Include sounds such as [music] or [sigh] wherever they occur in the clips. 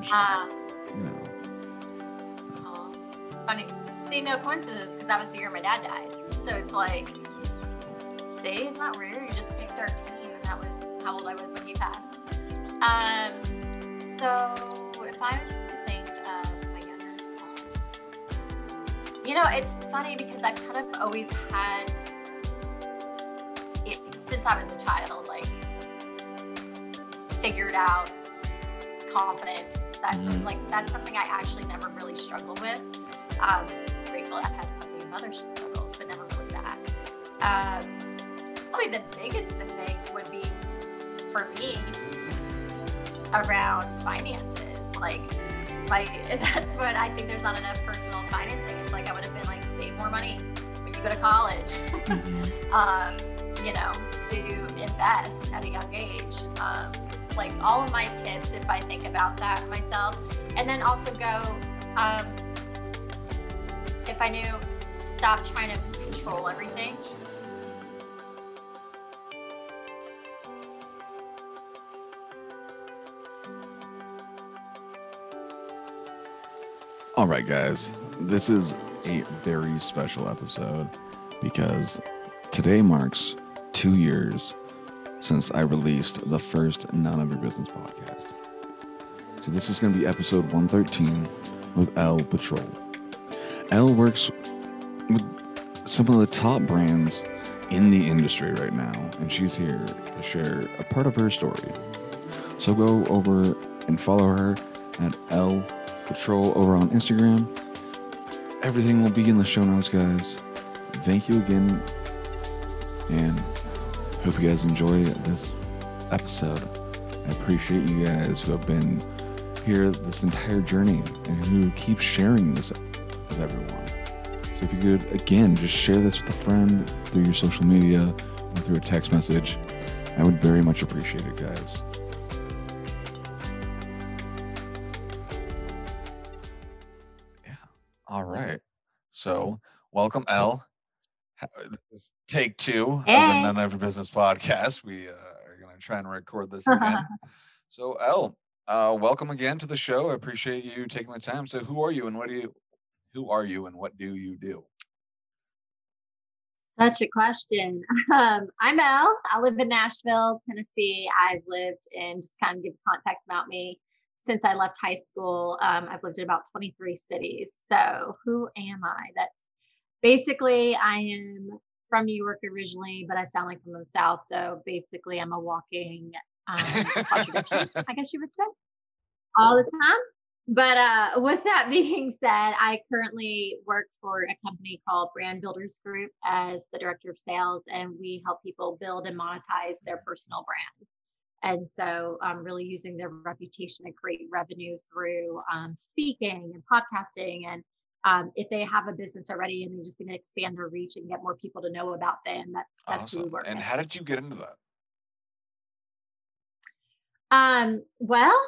was 13. Or any age. Uh, you know. oh, it's funny. See, no coincidence because that was the year my dad died. So it's like, see, it's not weird. You just picked 13, and that was how old I was when he passed. Um, so if I was to think of my goodness, um, you know, it's funny because I've kind of always had it since I was a child, like figured out confidence. That's Mhm. like that's something I actually never really struggled with. Um, grateful I've had a million other struggles, but never really that. Um, probably the biggest thing would be for me around finances. Like, like [laughs] that's what I think. There's not enough personal financing. It's like I would have been like save more money when you go to college. Mhm. [laughs] um, you know, do invest at a young age. Um, like all of my tips, if I think about that myself, and then also go, um, if I knew, stop trying to control everything. All right, guys. This is a very special episode because today marks two years since I released the first None of Your Business podcast. So this is going to be episode 113 with Elle Patrol. Elle works with some of the top brands in the industry right now, and she's here to share a part of her story. So go over and follow her at Elle Patrol over on Instagram. Everything will be in the show notes, guys. Thank you again, and hope you guys enjoy this episode. I appreciate you guys who have been here this entire journey and who keep sharing this with everyone. So if you could, again, just share this with a friend through your social media or through a text message, I would very much appreciate it, guys. Yeah. All right. So, welcome, Elle. Is take two of the Hey. None of Your Business podcast. We uh, are going to try and record this again. [laughs] so, Elle, uh, welcome again to the show. I appreciate you taking the time. So, who are you and what do you? Who are you and what do you do? Such a question. [laughs] Um, I'm Elle. I live in Nashville, Tennessee. I've lived in, just kind of give context about me, since I left high school. Um, I've lived in about 23 cities. So, who am I? That's basically, I am from New York originally, but I sound like from the South. So, basically, I'm a walking um, [laughs] contradiction, I guess you would say, all the time. But uh, with that being [laughs] said, I currently work for a company called Brand Builders Group as the director of sales, and we help people build and monetize their personal brand. And so, um, really using their reputation to create revenue through um, speaking and podcasting. And um, if they have a business already and they're just going to expand their reach and get more people to know about them, that, that's who we Awesome. And with. how did you get into that? Um, well,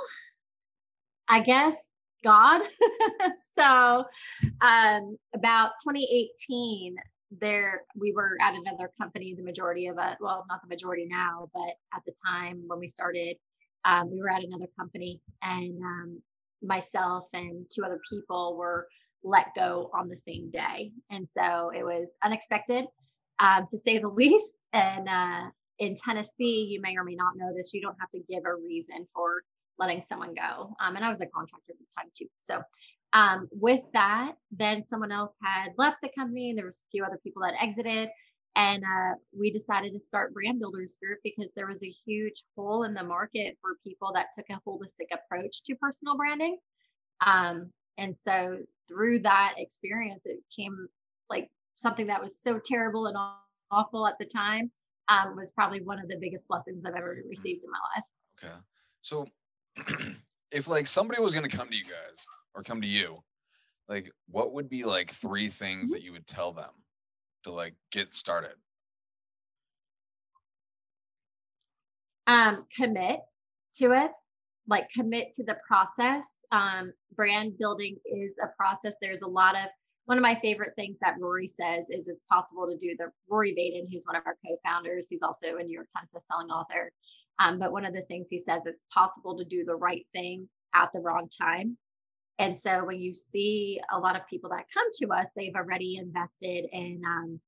I guess God. [laughs] so, um, about 2018, there we were at another company. The majority of us, well, not the majority now, but at the time when we started, um, we were at another company, and um, myself and two other people were let go on the same day, and so it was unexpected, um, to say the [laughs] least. And uh, in Tennessee, you may or may not know this, you don't have to give a reason for letting someone go. Um, and I was a contractor at the time too. So um, with that, then someone else had left the company. and There was a few other people that exited. And uh, we decided to start Brand Builders Group because there was a huge hole in the market for people that took a holistic approach to personal branding. Um, and so through that experience, it came like something that was so terrible and awful at the time um, was probably one of the biggest blessings I've ever received in my life. Okay. So [clears throat] if like somebody was going to come to you guys or come to you, like what would be like three things that you would tell them to like get started? um, commit to it, like commit to the process. Um, brand building is a process. There's a lot of one of my favorite things that Rory says is it's possible to do the Rory Vaden, who's one of our co-founders. He's also a New York Times bestselling author. Um, but one of the things he says, it's possible to do the right thing at the wrong time. And so when you see a lot of people that come to us, they've already invested in, um,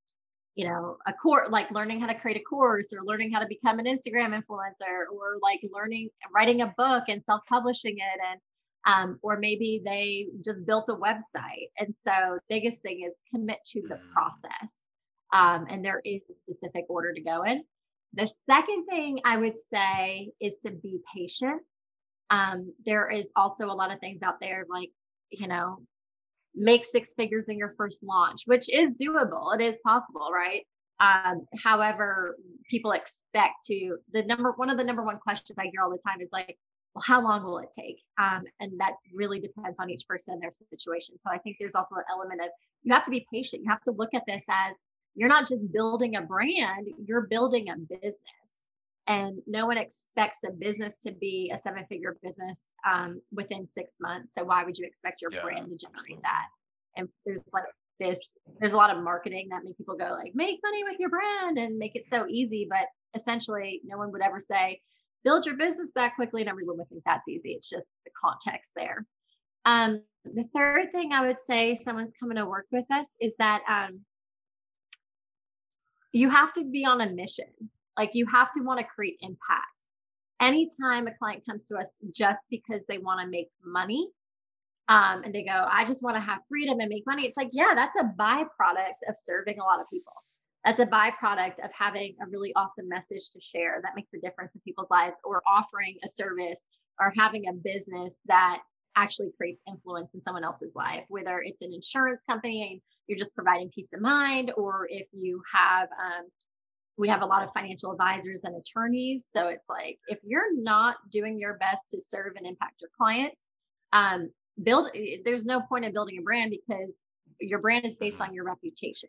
you know, a course, like learning how to create a course or learning how to become an Instagram influencer or like learning, writing a book and self publishing it. And um, or maybe they just built a website. And so, biggest thing is commit to the mm. process. Um, and there is a specific order to go in. The second thing I would say is to be patient. Um, there is also a lot of things out there like, you know, make six figures in your first launch, which is doable. It is possible, right? Um, however, people expect to the number one of the number one questions I hear all the time is like, well, how long will it take? Um, and that really depends on each person their situation. So I think there's also an element of you have to be patient. You have to look at this as you're not just building a brand, you're building a business. And no one expects a business to be a seven figure business um, within six months. So why would you expect your yeah, brand to generate absolutely. that? And there's like this, there's a lot of marketing that make people go like, make money with your brand and make it so easy. But essentially, no one would ever say, build your business that quickly and everyone would think that's easy. It's just the context there. Um, the third thing I would say someone's coming to work with us is that um, you have to be on a mission. Like you have to want to create impact. Anytime a client comes to us just because they want to make money, um, and they go, I just want to have freedom and make money. It's like, yeah, that's a byproduct of serving a lot of people that's a byproduct of having a really awesome message to share that makes a difference in people's lives or offering a service or having a business that actually creates influence in someone else's life whether it's an insurance company and you're just providing peace of mind or if you have um, we have a lot of financial advisors and attorneys so it's like if you're not doing your best to serve and impact your clients um, build there's no point in building a brand because your brand is based mm-hmm. on your reputation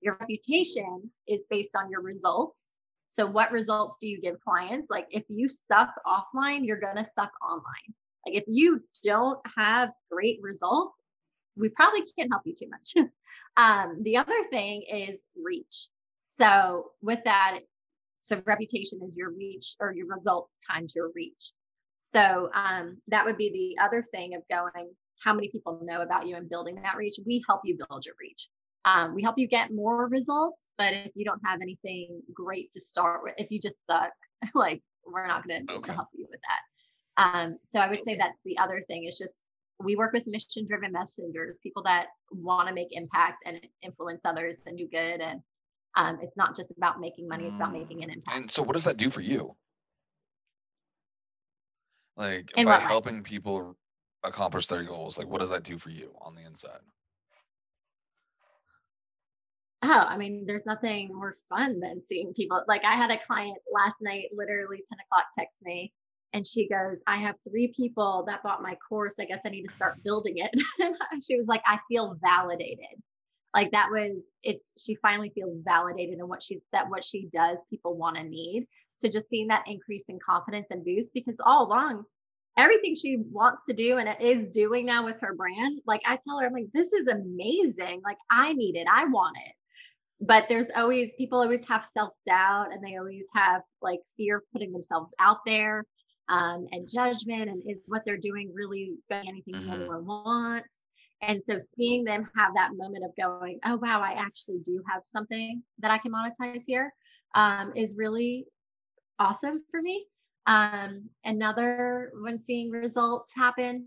your reputation is based on your results. So, what results do you give clients? Like, if you suck offline, you're going to suck online. Like, if you don't have great results, we probably can't help you too much. [laughs] um, the other thing is reach. So, with that, so reputation is your reach or your result times your reach. So, um, that would be the other thing of going, how many people know about you and building that reach? We help you build your reach. Um, we help you get more results, but if you don't have anything great to start with, if you just suck, [laughs] like we're not going to okay. help you with that. Um, so I would say that's the other thing is just we work with mission driven messengers, people that want to make impact and influence others and do good. And um, it's not just about making money, it's about making an impact. And so, what does that do for you? Like, In by helping way? people accomplish their goals, like, what does that do for you on the inside? oh, I mean, there's nothing more fun than seeing people. Like I had a client last night, literally 10 o'clock, text me and she goes, I have three people that bought my course. I guess I need to start building it. [laughs] she was like, I feel validated. Like that was it's she finally feels validated in what she's that what she does, people want to need. So just seeing that increase in confidence and boost because all along everything she wants to do and is doing now with her brand, like I tell her, I'm like, this is amazing. Like I need it. I want it but there's always people always have self-doubt and they always have like fear of putting themselves out there um, and judgment and is what they're doing really anything mm-hmm. anyone wants and so seeing them have that moment of going oh wow i actually do have something that i can monetize here um, is really awesome for me um, another when seeing results happen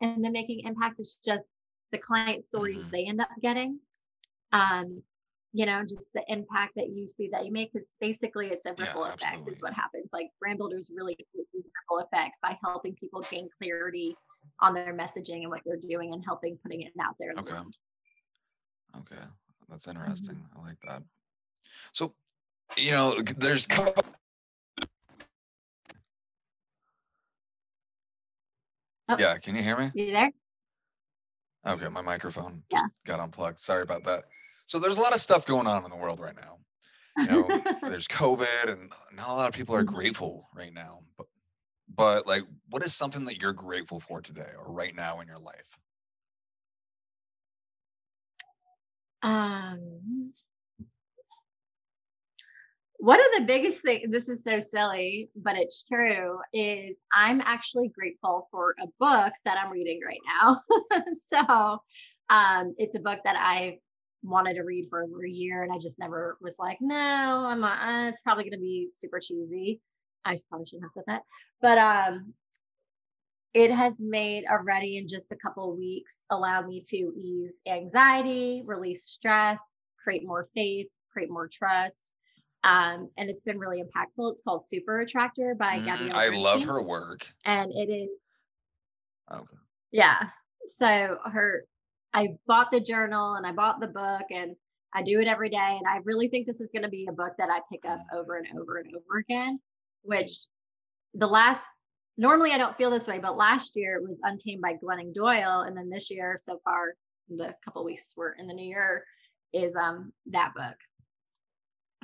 and then making impact is just the client stories mm-hmm. they end up getting um, you know, just the impact that you see that you make. Because basically, it's a ripple yeah, effect, is what happens. Like brand builders really use these ripple effects by helping people gain clarity on their messaging and what they're doing and helping putting it out there. Okay. The okay. That's interesting. Mm-hmm. I like that. So, you know, there's. Oh. Yeah, can you hear me? You there? Okay, my microphone yeah. got unplugged. Sorry about that. So there's a lot of stuff going on in the world right now. You know, [laughs] there's COVID, and not a lot of people are mm-hmm. grateful right now. But, but like, what is something that you're grateful for today or right now in your life? Um, one of the biggest things, this is so silly, but it's true, is I'm actually grateful for a book that I'm reading right now. [laughs] so um, it's a book that I wanted to read for over a year and I just never was like, no, I'm uh, it's probably going to be super cheesy. I probably shouldn't have said that. But um, it has made already in just a couple weeks allowed me to ease anxiety, release stress, create more faith, create more trust. Um, and it's been really impactful. It's called Super Attractor by mm, Gabby. I love her work. And it is okay. Yeah. So her I bought the journal and I bought the book and I do it every day. And I really think this is going to be a book that I pick up over and over and over again, which the last, normally I don't feel this way, but last year it was Untamed by Glennon Doyle. And then this year, so far, the couple weeks we're in the new year, is um that book.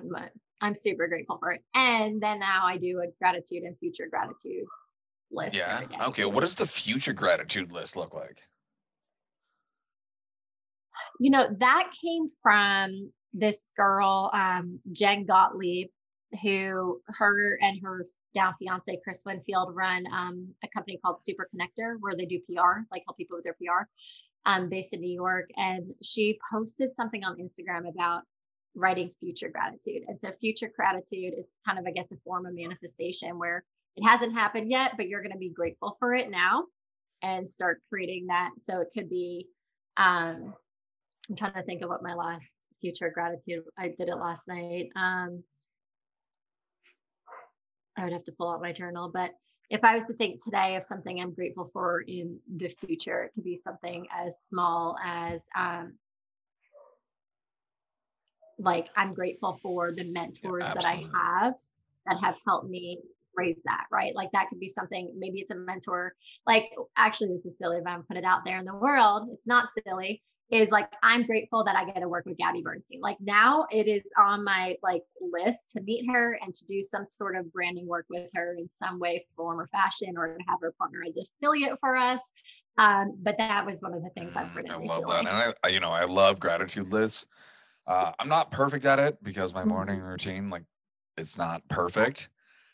But I'm super grateful for it. And then now I do a gratitude and future gratitude list. Yeah. Okay. What does the future gratitude list look like? you know, that came from this girl, um, Jen Gottlieb, who her and her now fiance Chris Winfield run um, a company called Super Connector, where they do PR, like help people with their PR, um, based in New York. And she posted something on Instagram about writing future gratitude. And so future gratitude is kind of, I guess, a form of manifestation where it hasn't happened yet, but you're going to be grateful for it now and start creating that. So it could be um, I'm trying to think of what my last future gratitude. I did it last night. Um, I would have to pull out my journal, but if I was to think today of something I'm grateful for in the future, it could be something as small as um, like I'm grateful for the mentors yeah, that I have that have helped me raise that, right? Like that could be something, maybe it's a mentor. Like, actually, this is silly if I'm put it out there in the world. It's not silly is like I'm grateful that I get to work with Gabby Bernstein. Like now it is on my like list to meet her and to do some sort of branding work with her in some way, form, or fashion, or to have her partner as affiliate for us. Um, but that was one of the things I've written. Mm, I love that, and I, you know, I love gratitude lists. Uh, I'm not perfect at it because my morning mm-hmm. routine, like, it's not perfect.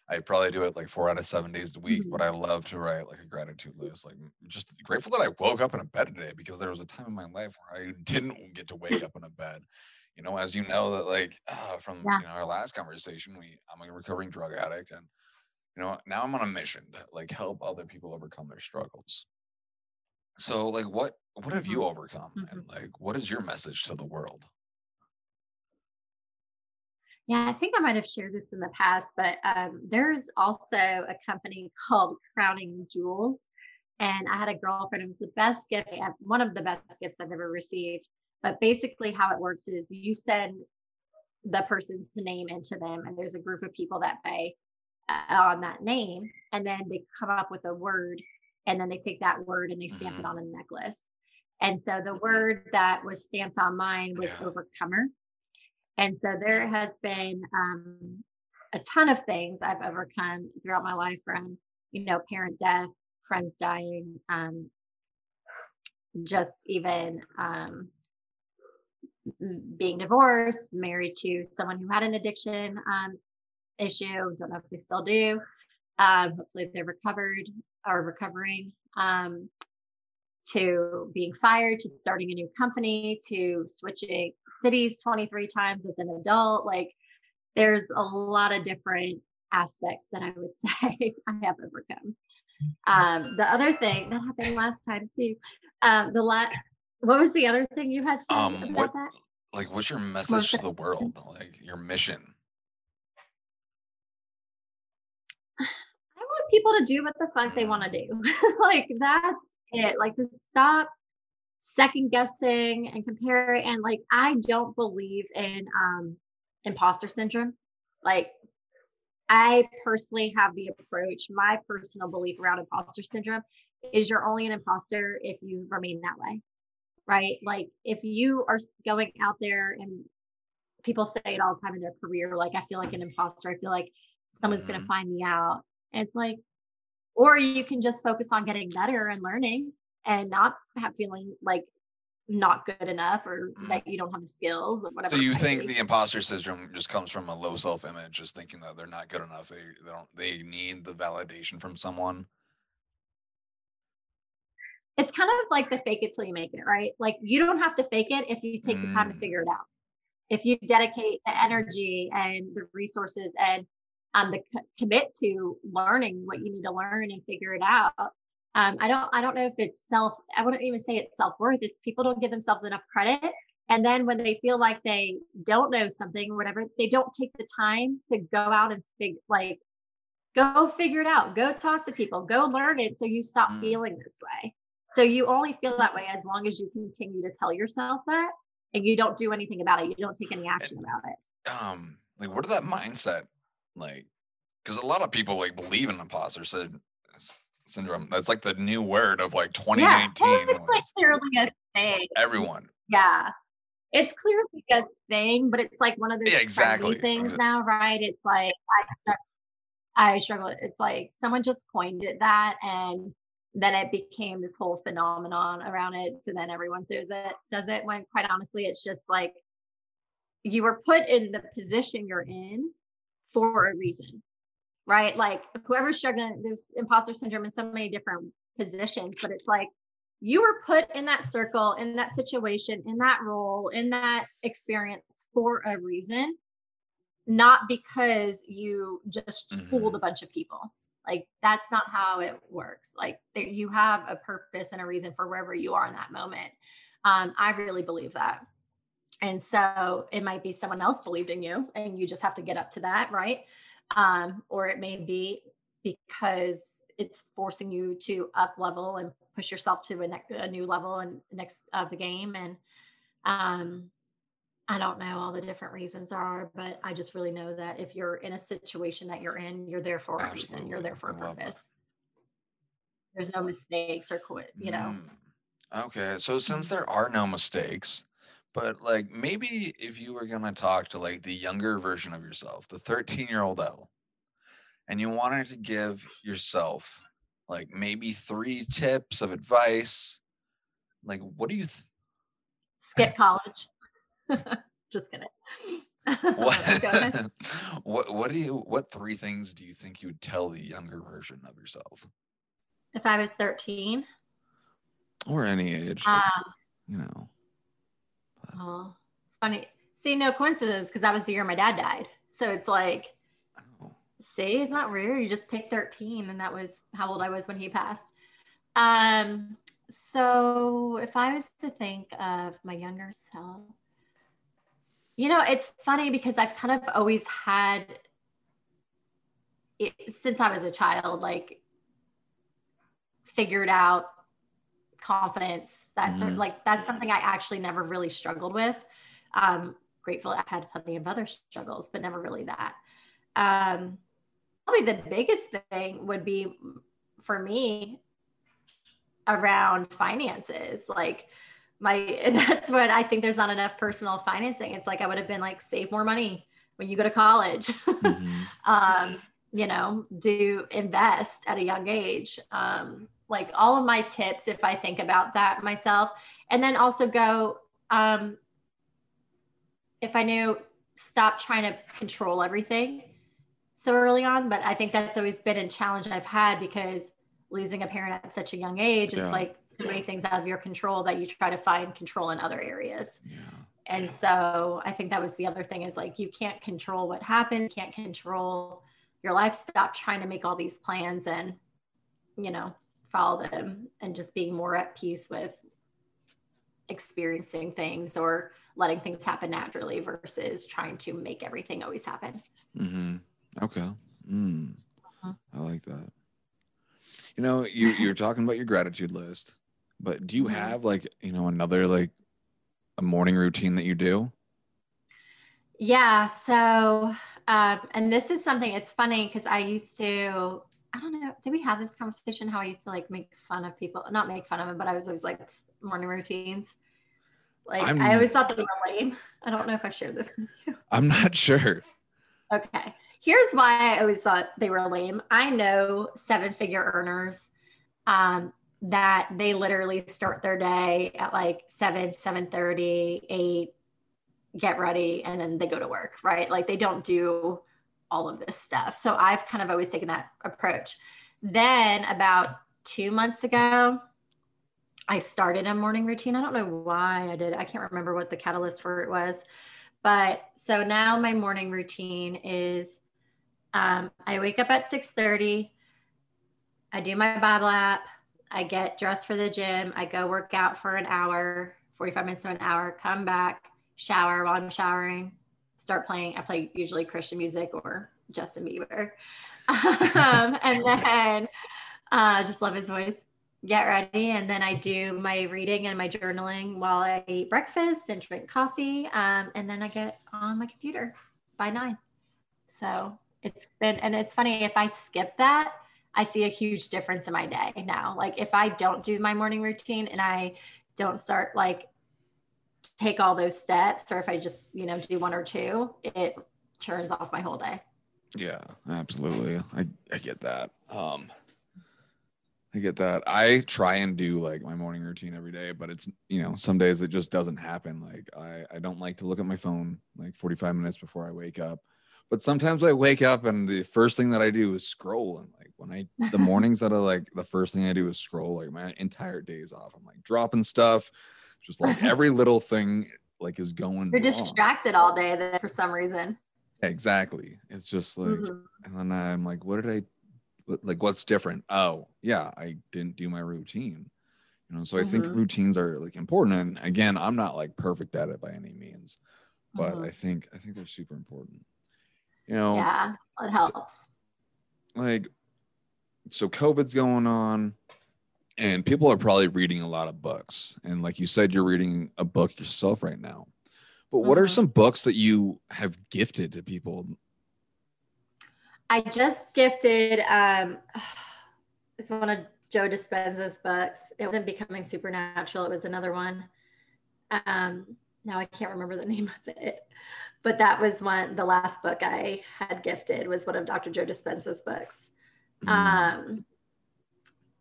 I probably do it like four out of seven days a week, mm-hmm. but I love to write like a gratitude list. Like just grateful that I woke up in a bed today because there was a time in my life where I [laughs] didn't get to wake up in a bed. You know, as you know that like uh, from yeah. you know, our last conversation, we I'm a recovering drug addict, and you know now I'm on a mission to like help other people overcome their struggles. So like, what what have you mm-hmm. overcome, mm-hmm. and like, what is your message to the world? Yeah, I think I might have shared this in the past, but um, there's also a company called Crowning Jewels. And I had a girlfriend, it was the best gift, one of the best gifts I've ever received. But basically, how it works is you send the person's name into them, and there's a group of people that pay uh, on that name, and then they come up with a word, and then they take that word and they stamp mm-hmm. it on a necklace. And so the word that was stamped on mine was yeah. overcomer. And so there has been um, a ton of things I've overcome throughout my life from, you know, parent death, friends dying, um, just even um, being divorced, married to someone who had an addiction um, issue. Don't know if they still do. Um, hopefully they're recovered or recovering. To being fired to starting a new company to switching cities 23 times as an adult. Like there's a lot of different aspects that i would [laughs] say i have overcome. Um, the other thing that happened last time too. Um, the last what was the other thing you had said um, about what, that? like what's your message to the world? Like your mission? [sighs] I want people to do what the fuck they want to do. [laughs] like that's it like to stop second guessing and comparing and like i don't believe in um imposter syndrome. Like i personally have the approach my personal belief around imposter syndrome is you're only an imposter if you remain that way right? Like if you are going out there and people say it all the time in their career like i feel like an imposter i feel like someone's mm-hmm. going to find me out. And it's like or you can just focus on getting better and learning and not have feeling like not good enough or mm. that you don't have the skills or whatever. So you think the imposter syndrome just comes from a low self-image, just thinking that they're not good enough. They, they don't they need the validation from someone. It's kind of like the fake it till you make it, right? Like you don't have to fake it if you take mm. the time to mm. figure it out. If you dedicate the energy and the resources and um, the c- commit to learning what you need to learn and figure it out, um, I don't I don't know if it's self I wouldn't even say it's self-worth. It's people don't give themselves enough credit. And then when they feel like they don't know something or whatever, they don't take the time to go out and figure like go figure it out. Go talk to people. Go learn it so you stop mm. feeling this way. So you only feel that way as long as you continue to tell yourself that and you don't do anything about it. You don't take any action about it. Um, like what are that mindset like? Because a lot of people like believe in imposter said syndrome. That's like the new word of like 2019. Yeah, it's like clearly a thing. Everyone. Yeah. It's clearly a thing, but it's like one of those yeah, exactly. things now, right? It's like I, I struggle. It's like someone just coined it that, and then it became this whole phenomenon around it. So then everyone does it. Does it? When quite honestly, it's just like you were put in the position you're in for a reason right? Like whoever's struggling, there's imposter syndrome in so many different positions, but it's like you were put in that circle, in that situation, in that role, in that experience for a reason, not because you just mm-hmm. fooled a bunch of people. Like that's not how it works. Like you have a purpose and a reason for wherever you are in that moment. Um, I really believe that. And so it might be someone else believed in you and you just have to get up to that, right? um, or it may be because it's forcing you to up level and push yourself to a, ne- a new level and next of the game. And um, i don't know all the different reasons are but i just really know that if you're in a situation that you're in you're there for a Absolutely. reason. You're there for a purpose. There's no mistakes or quit you know? Mm. okay. So since there are no mistakes but like maybe if you were gonna talk to like the younger version of yourself, the 13 year old Elle, and you wanted to give yourself like maybe three tips of advice, like what do you th- skip college? [laughs] Just kidding. [laughs] what, [laughs] what what do you what three things do you think you would tell the younger version of yourself? If I was 13 or any age, um, you know. Oh, it's funny. See, no coincidence because that was the year my dad died. So it's like, oh. see, it's not rare. You just picked 13, and that was how old I was when he passed. Um, so if I was to think of my younger self, you know, it's funny because I've kind of always had it since I was a child, like figured out confidence. That's mm-hmm. sort of like that's something I actually never really struggled with. Um, grateful I've had plenty of other struggles, but never really that. Um, probably the biggest thing would be for me around finances. Like my [laughs] that's what I think there's not enough personal financing. It's like I would have been like save more money when you go to college. [laughs] Mm-hmm. um, you know, do invest at a young age. Um, like all of my tips if I think about that myself. And then also go, um, if I knew, stop trying to control everything so early on. But I think that's always been a challenge I've had because losing a parent at such a young age, yeah. it's like so many things out of your control that you try to find control in other areas. Yeah. And so I think that was the other thing is like you can't control what happened, can't control your life. Stop trying to make all these plans and, you know, follow them and just being more at peace with experiencing things or letting things happen naturally versus trying to make everything always happen. Mm-hmm. Okay. Mm. Uh-huh. I like that. You know, you you're talking about your gratitude list, but do you mm-hmm. have like you know another like a morning routine that you do? Yeah. So, um, and this is something. It's funny because I used to I don't know. Did we have this conversation? How I used to like make fun of people, not make fun of them, but I was always like morning routines. Like I'm, i always thought they were lame. I don't know if I shared this with you. [laughs] I'm not sure. Okay. Here's why I always thought they were lame. I know seven figure earners um, that they literally start their day at like 7 7 30 8 get ready and then they go to work right like they don't do all of this stuff. So i've kind of always taken that approach. Then about two months ago i started a morning routine. I don't know why i did. I can't remember what the catalyst for it was. But so now my morning routine is um, i wake up at 6:30. i do my bible app. I get dressed for the gym. I go work out for an hour, 45 minutes to an hour, come back, shower while I'm showering, start playing. I play usually Christian music or Justin Bieber. [laughs] um, and [laughs] then uh, just love his voice. Get ready. And then I do my reading and my journaling while I eat breakfast and drink coffee. Um, and then I get on my computer by nine. So it's been, and it's funny if I skip that, I see a huge difference in my day now. Like if I don't do my morning routine and I don't start like take all those steps or if I just, you know, do one or two, it turns off my whole day. Yeah, absolutely. I, I get that. Um I get that. I try and do like my morning routine every day, but it's you know, some days it just doesn't happen. Like I, I don't like to look at my phone like 45 minutes before I wake up. But sometimes I wake up and the first thing that I do is scroll and like when I the [laughs] mornings that I like the first thing I do is scroll like my entire days off. I'm like dropping stuff, just like [laughs] every little thing like is going. You're wrong. distracted all day for some reason. Exactly. It's just like, mm-hmm. and then I'm like, what did I like? What's different? Oh, yeah, I didn't do my routine. You know, so I mm-hmm. think routines are like important. And again, I'm not like perfect at it by any means, but mm-hmm. I think I think they're super important. You know, yeah, it helps. So, like so COVID's going on and people are probably reading a lot of books. And like you said, you're reading a book yourself right now. But what mm-hmm. are some books that you have gifted to people? I just gifted um [sighs] it's one of Joe Dispenza's books. It wasn't Becoming Supernatural, it was another one. Um now I can't remember the [laughs] name of it. But that was one the last book I had gifted was one of Dr. Joe Dispenza's books. Mm. Um,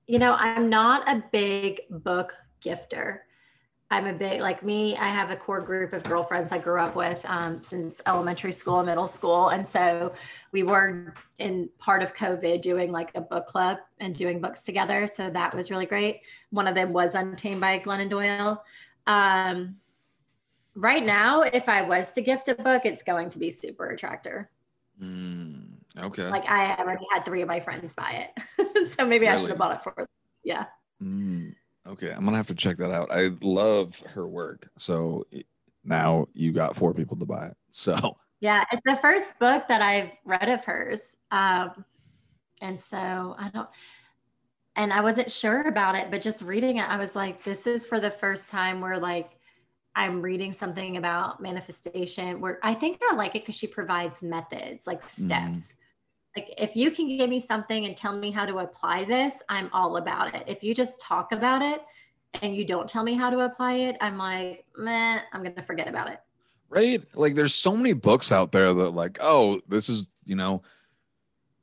you know, I'm not a big book gifter. I'm a big, like me, I have a core group of girlfriends I grew up with um, since elementary school and middle school. And so we were in part of COVID doing like a book club and doing books together. So that was really great. One of them was Untamed by Glennon Doyle. Um, right now, if I was to gift a book, it's going to be Super Attractor. Mm. Okay. Like I already had three of my friends buy it. [laughs] so maybe really? I should have bought it for them. Yeah. Mm, okay. I'm going to have to check that out. I love her work. So now you got four people to buy it. [laughs] So yeah, it's the first book that I've read of hers. Um, and so I don't, and I wasn't sure about it, but just reading it, I was like, this is for the first time where like I'm reading something about manifestation where I think I like it because she provides methods, like steps. Mm like if you can give me something and tell me how to apply this i'm all about it if you just talk about it and you don't tell me how to apply it i'm like meh i'm gonna forget about it right like there's so many books out there that like oh this is you know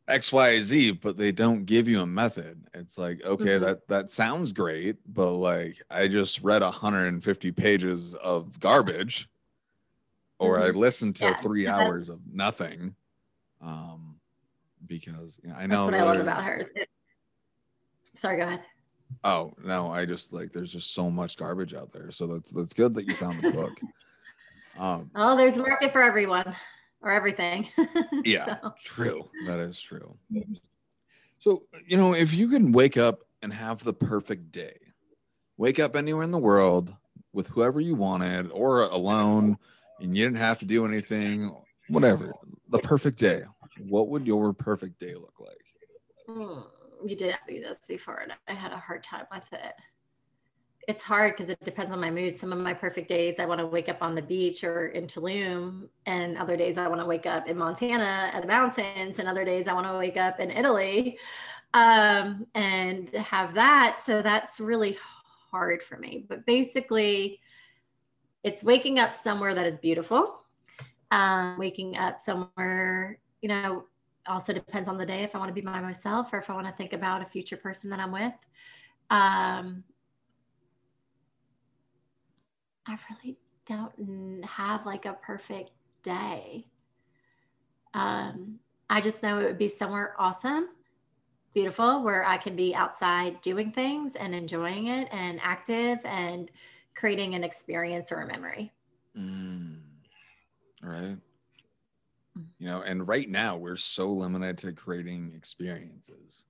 x y z but they don't give you a method it's like okay mm-hmm. that that sounds great but like i just read 150 pages of garbage or mm-hmm. i listened to yeah. three hours of nothing um because you know, I know That's what I love about hers. It, sorry, go ahead. Oh no, I just like there's just so much garbage out there. So that's that's good that you found the book. [laughs] Um, oh, there's a market for everyone or everything. [laughs] yeah, so. true. That is true. So you know, if you can wake up and have the perfect day, wake up anywhere in the world with whoever you wanted or alone, and you didn't have to do anything, whatever, the perfect day what would your perfect day look like? Mm, you did ask me this before, and I had a hard time with it. It's hard because it depends on my mood. Some of my perfect days, I want to wake up on the beach or in Tulum, and other days I want to wake up in Montana at the mountains, and other days I want to wake up in Italy um, and have that. So that's really hard for me. But basically, it's waking up somewhere that is beautiful, um, waking up somewhere you know, also depends on the day if I want to be by myself or if I want to think about a future person that I'm with. Um, I really don't have like a perfect day. Um, I just know it would be somewhere awesome, beautiful, where I can be outside doing things and enjoying it and active and creating an experience or a memory. Mm. Right. You know, and right now we're so limited to creating experiences.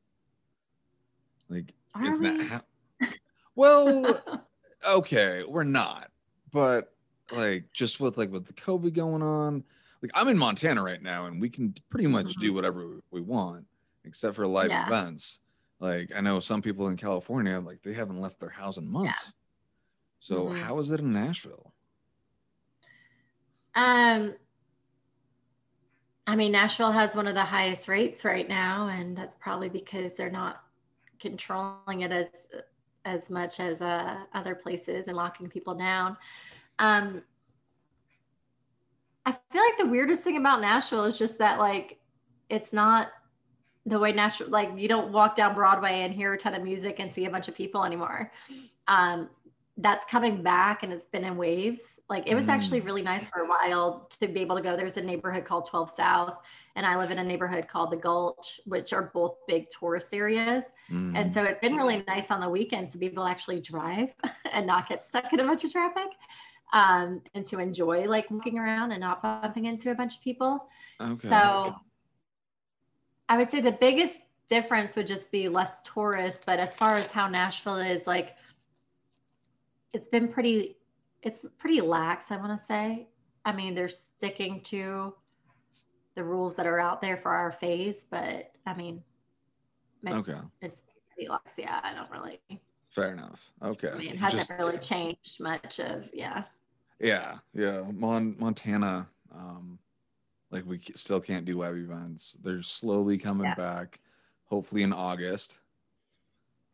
Like, Are it's we? not. Ha- [laughs] well, [laughs] okay, we're not, but like just with like with the COVID going on, like I'm in Montana right now, and we can pretty much do whatever we want, except for live Yeah. events. Like I know some people in California, like they haven't left their house in months. So Mhm. how is it in Nashville? Um, I mean, Nashville has one of the highest rates right now, and that's probably because they're not controlling it as as much as uh, other places and locking people down. Um, I feel like the weirdest thing about Nashville is just that like it's not the way Nashville like you don't walk down Broadway and hear a ton of music and see a bunch of people anymore. Um, that's coming back and it's been in waves. Like it was actually Mm. really nice for a while to be able to go. There's a neighborhood called 12 South, and I live in a neighborhood called the Gulch, which are both big tourist areas. Mm. And so it's been really nice on the weekends to be able to actually drive [laughs] and not get stuck in a bunch of traffic. Um, and to enjoy like walking around and not bumping into a bunch of people. okay. So I would say the biggest difference would just be less tourists. But as far as how Nashville is, like it's been pretty it's pretty lax, I want to say. I mean, they're sticking to the rules that are out there for our phase, but I mean it's, Okay. it's pretty lax. Yeah, I don't really Fair enough. Okay. I mean it hasn't Just- really changed much of yeah. Yeah, yeah. Mon- Montana, um, like we still can't do live events. They're slowly coming Yeah. back. Hopefully in August.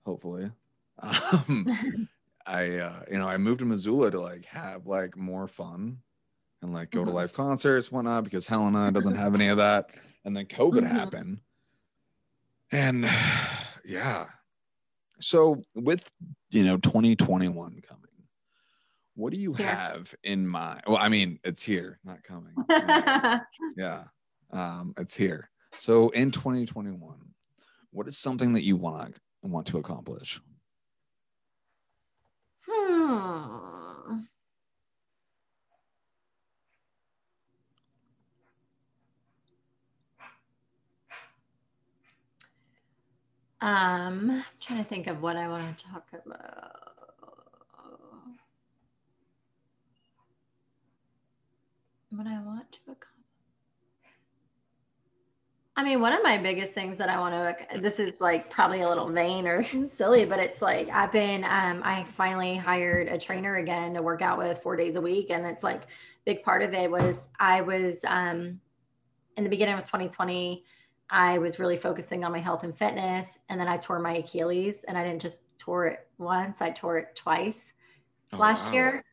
Hopefully. [laughs] Um, I, uh, you know, I moved to Missoula to like have like more fun and like go to Mhm. live concerts, whatnot, because Helena doesn't have any of that. And then COVID Mhm. happened. And [sighs] yeah. So with, you know, 2021 coming, what do you Here. have in mind? Well, I mean, it's here, not coming. [laughs] Yeah. yeah. Um, it's here. So in 2021, what is something that you want want to accomplish? Um, I'm trying to think of what I want to talk about. What I want to accomplish. I mean, one of my biggest things that I want to, this is like probably a little vain or [laughs] silly, but it's like I've been, um, I finally hired a trainer again to work out with four days a week. And it's like, big part of it was I was, um, in the beginning of 2020, I was really focusing on my health and fitness. And then I tore my Achilles and I didn't just tore it once, I tore it twice Oh, last wow. year.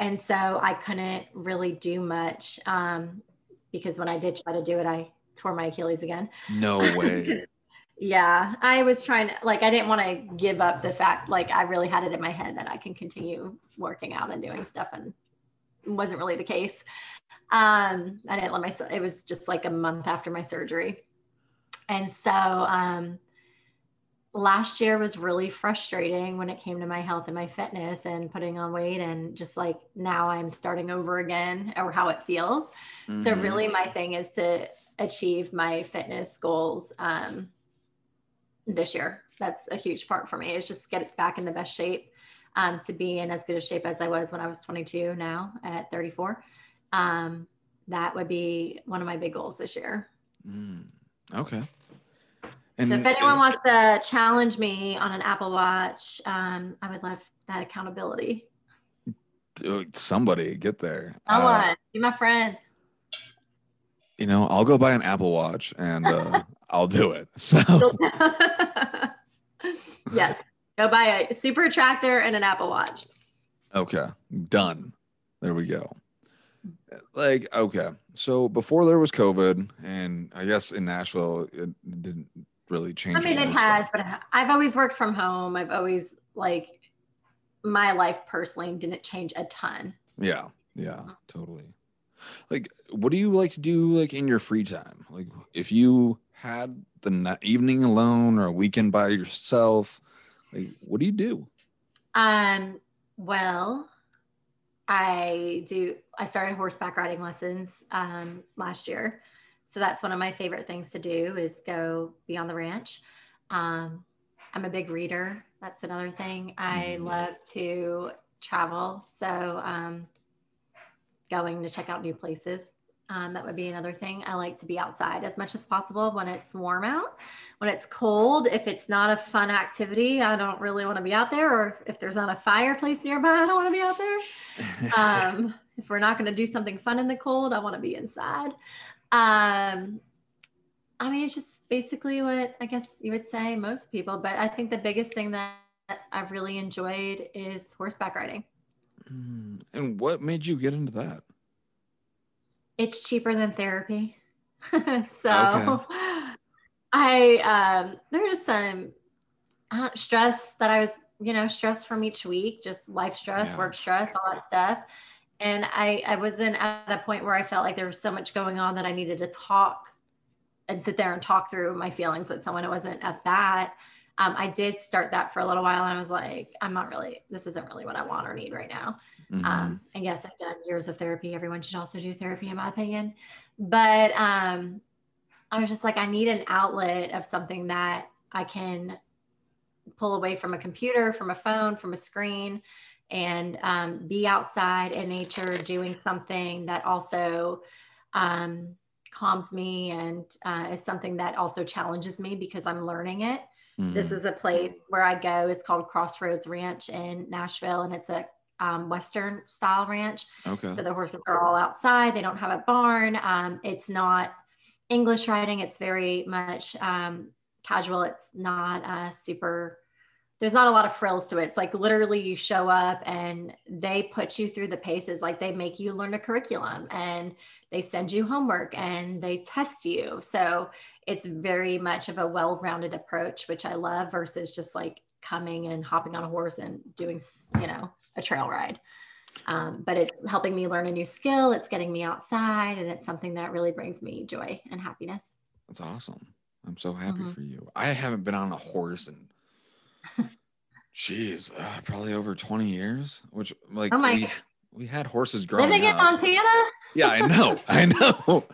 And so I couldn't really do much um, because when I did try to do it, I tore my Achilles again. No [laughs] way. Yeah, I was trying to, like, I didn't want to give up the fact, like, I really had it in my head that I can continue working out and doing stuff, and it wasn't really the case. Um, I didn't let myself, it was just like a month after my surgery. And so, um, last year was really frustrating when it came to my health and my fitness and putting on weight and just like now I'm starting over again or how it feels. So Mhm. really my thing is to achieve my fitness goals um, this year. That's a huge part for me is just get back in the best shape um, to be in as good a shape as I was when I was 22 now at 34. Um, that would be one of my big goals this year. Mm, okay. so if anyone is- wants to challenge me on an Apple Watch, um, I would love that accountability. Dude, somebody get there. Someone, Uh, be my friend. You know, I'll go buy an Apple Watch and uh, [laughs] I'll do it. So [laughs] yes, go buy a Super Attractor and an Apple Watch. okay, done. There we go. Like okay, so before there was COVID, and I guess in Nashville it didn't really change. I mean, it has, but I've always worked from home. I've always like my life personally didn't change a ton. Yeah, yeah, totally. Like, what do you like to do like in your free time? Like, if you had the evening alone or a weekend by yourself, like, what do you do? Um, well, I do. I started horseback riding lessons um, last year, so that's one of my favorite things to do is go be on the ranch. Um, I'm a big reader. That's another thing. I mm-hmm. love to travel. So, um, going to check out new places. Um, that would be another thing. I like to be outside as much as possible when it's warm out. When it's cold, if it's not a fun activity, I don't really want to be out there. Or if there's not a fireplace nearby, I don't want to be out there. [laughs] Um, if we're not going to do something fun in the cold, I want to be inside. Um, I mean, it's just basically what I guess you would say most people. But I think the biggest thing that I've really enjoyed is horseback riding. Mm, and what made you get into that? It's cheaper than therapy. [laughs] so okay. I um there's just some uh, stress that I was, you know, stress from each week, just life stress, yeah. work stress, all that stuff. And I I wasn't at a point where I felt like there was so much going on that I needed to talk and sit there and talk through my feelings with someone. It wasn't at that. Um, I did start that for a little while and I was like, I'm not really, this isn't really what I want or need right now. Mm-hmm. Um, and yes, I've done years of therapy. Everyone should also do therapy, in my opinion. But um, I was just like, I need an outlet of something that I can pull away from a computer, from a phone, from a screen, and um, be outside in nature doing something that also um, calms me and uh, is something that also challenges me because I'm learning it. This is a place where I go. It's called Crossroads Ranch in Nashville, and it's a um, Western style ranch. Okay. So the horses are all outside. They don't have a barn. Um, it's not English riding. It's very much um, casual. It's not uh, super. There's not a lot of frills to it. It's like literally you show up and they put you through the paces. Like they make you learn a curriculum and they send you homework and they test you. So it's very much of a well-rounded approach, which I love versus just like coming and hopping on a horse and doing, you know, a trail ride. Um, but it's helping me learn a new skill. It's getting me outside and it's something that really brings me joy and happiness. That's awesome. I'm so happy mm-hmm. for you. I haven't been on a horse and [laughs] geez, uh, probably over 20 years, which like oh my we, we had horses growing Living up. in Montana? Yeah, I know. [laughs] I know.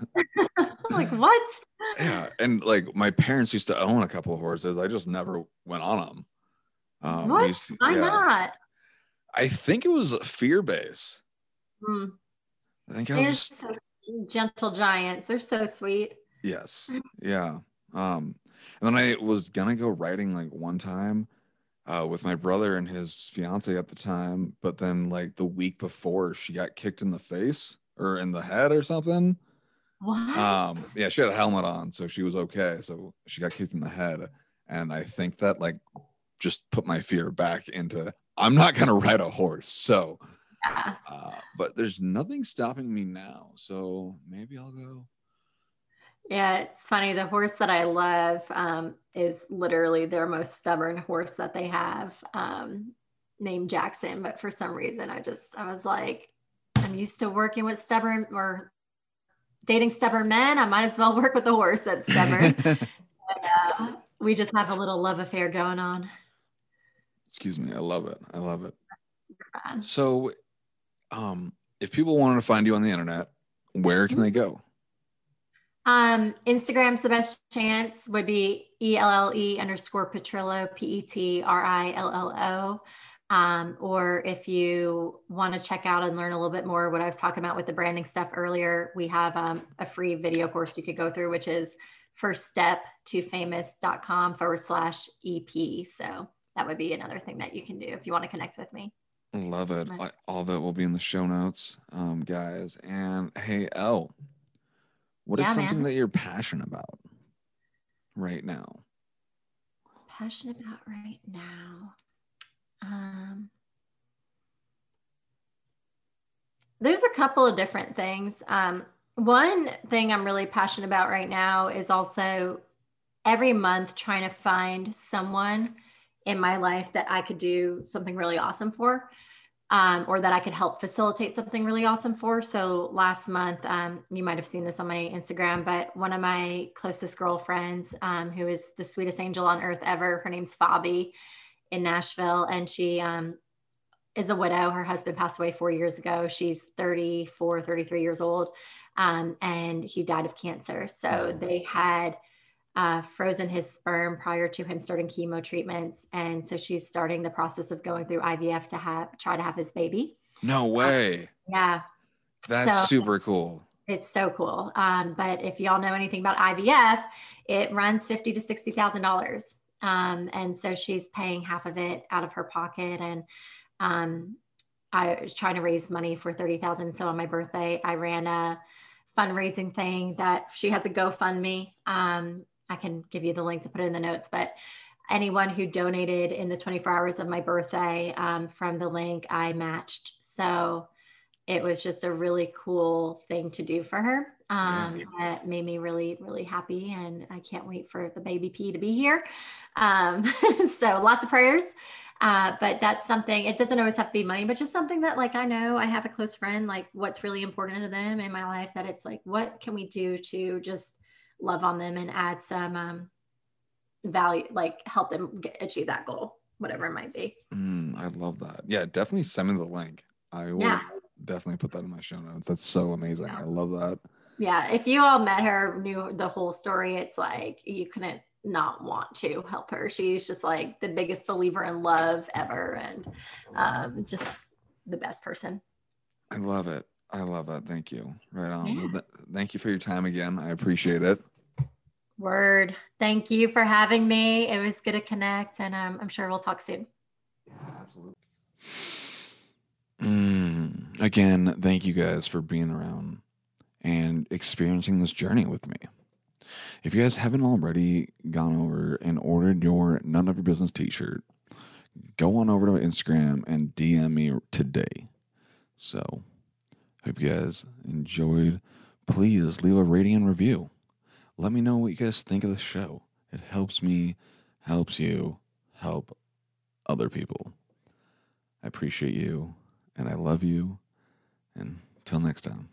[laughs] like, what? Yeah. And like my parents used to own a couple of horses. I just never went on them. Um, what? To, Why yeah. not? I think it was fear base. Hmm. I think I They're was so gentle giants. They're so sweet. Yes. Yeah. Um, and then I was gonna go riding like one time uh, with my brother and his fiance at the time, but then like the week before she got kicked in the face or in the head or something. What? Um, yeah, she had a helmet on, so she was okay. So she got kicked in the head, and I think that like just put my fear back into I'm not gonna [laughs] ride a horse. So, yeah. uh, but there's nothing stopping me now. So maybe I'll go. Yeah, it's funny. The horse that I love um, is literally their most stubborn horse that they have, um, named Jackson. But for some reason, I just I was like, I'm used to working with stubborn or dating stubborn men. I might as well [laughs] work with a horse that's stubborn. [laughs] and, uh, we just have a little love affair going on. Excuse me. I love it. I love it. So, um, if people wanted to find you on the internet, where can they go? Um, Instagram's the best chance would be E L L E underscore Petrillo, P E T R I L L O. Um, or if you want to check out and learn a little bit more what I was talking about with the branding stuff earlier, we have um, a free video course you could go through, which is first step to famous.com forward slash EP. So that would be another thing that you can do if you want to connect with me. Love it. All of it will be in the show notes, um, guys. And hey, Elle, what yeah, is something man. that you're passionate about right now? Passionate about right now. Um, there's a couple of different things. Um, one thing I'm really passionate about right now is also every month trying to find someone in my life that I could do something really awesome for. Um, or that I could help facilitate something really awesome for. So last month, um, you might have seen this on my Instagram, but one of my closest girlfriends, um, who is the sweetest angel on earth ever, her name's Fabi in Nashville, and she um, is a widow. Her husband passed away four years ago. She's 34, 33 years old, um, and he died of cancer. So they had uh, frozen his sperm prior to him starting chemo treatments, and so she's starting the process of going through IVF to have try to have his baby. No way. Yeah, That's So- super cool. it's so cool. Um, but if y'all know anything about IVF, it runs fifty to sixty thousand dollars, um, and so she's paying half of it out of her pocket. And um, I was trying to raise money for thirty thousand. So on my birthday, I ran a fundraising thing that she has a GoFundMe. Um, I can give you the link to put it in the notes, but anyone who donated in the 24 hours of my birthday um, from the link, I matched. So it was just a really cool thing to do for her. Um, Yeah. That made me really, really happy. And I can't wait for the baby P to be here. Um, [laughs] so lots of prayers. Uh, but that's something, it doesn't always have to be money, but just something that, like, I know I have a close friend, like, what's really important to them in my life, that it's like, what can we do to just love on them and add some um, value, like, help them get, achieve that goal, whatever it might be. Mm, I love that. Yeah, definitely send me the link. I will Yeah. definitely put that in my show notes. That's so amazing. Yeah. I love that. Yeah, if you all met her, knew the whole story, it's like you couldn't not want to help her. She's just like the biggest believer in love ever and um, just the best person. I love it. I love it. Thank you. Right on. Yeah. Well, th- thank you for your time again. I appreciate it. Word. Thank you for having me. It was good to connect, and um, I'm sure we'll talk soon. Yeah, Absolutely. Mm, again, thank you guys for being around and experiencing this journey with me. If you guys haven't already gone over and ordered your None of Your Business t shirt, go on over to Instagram and DM me today. So, hope you guys enjoyed. Please leave a rating and review. Let me know what you guys think of the show. It helps me, helps you, help other people. I appreciate you and I love you. And till next time.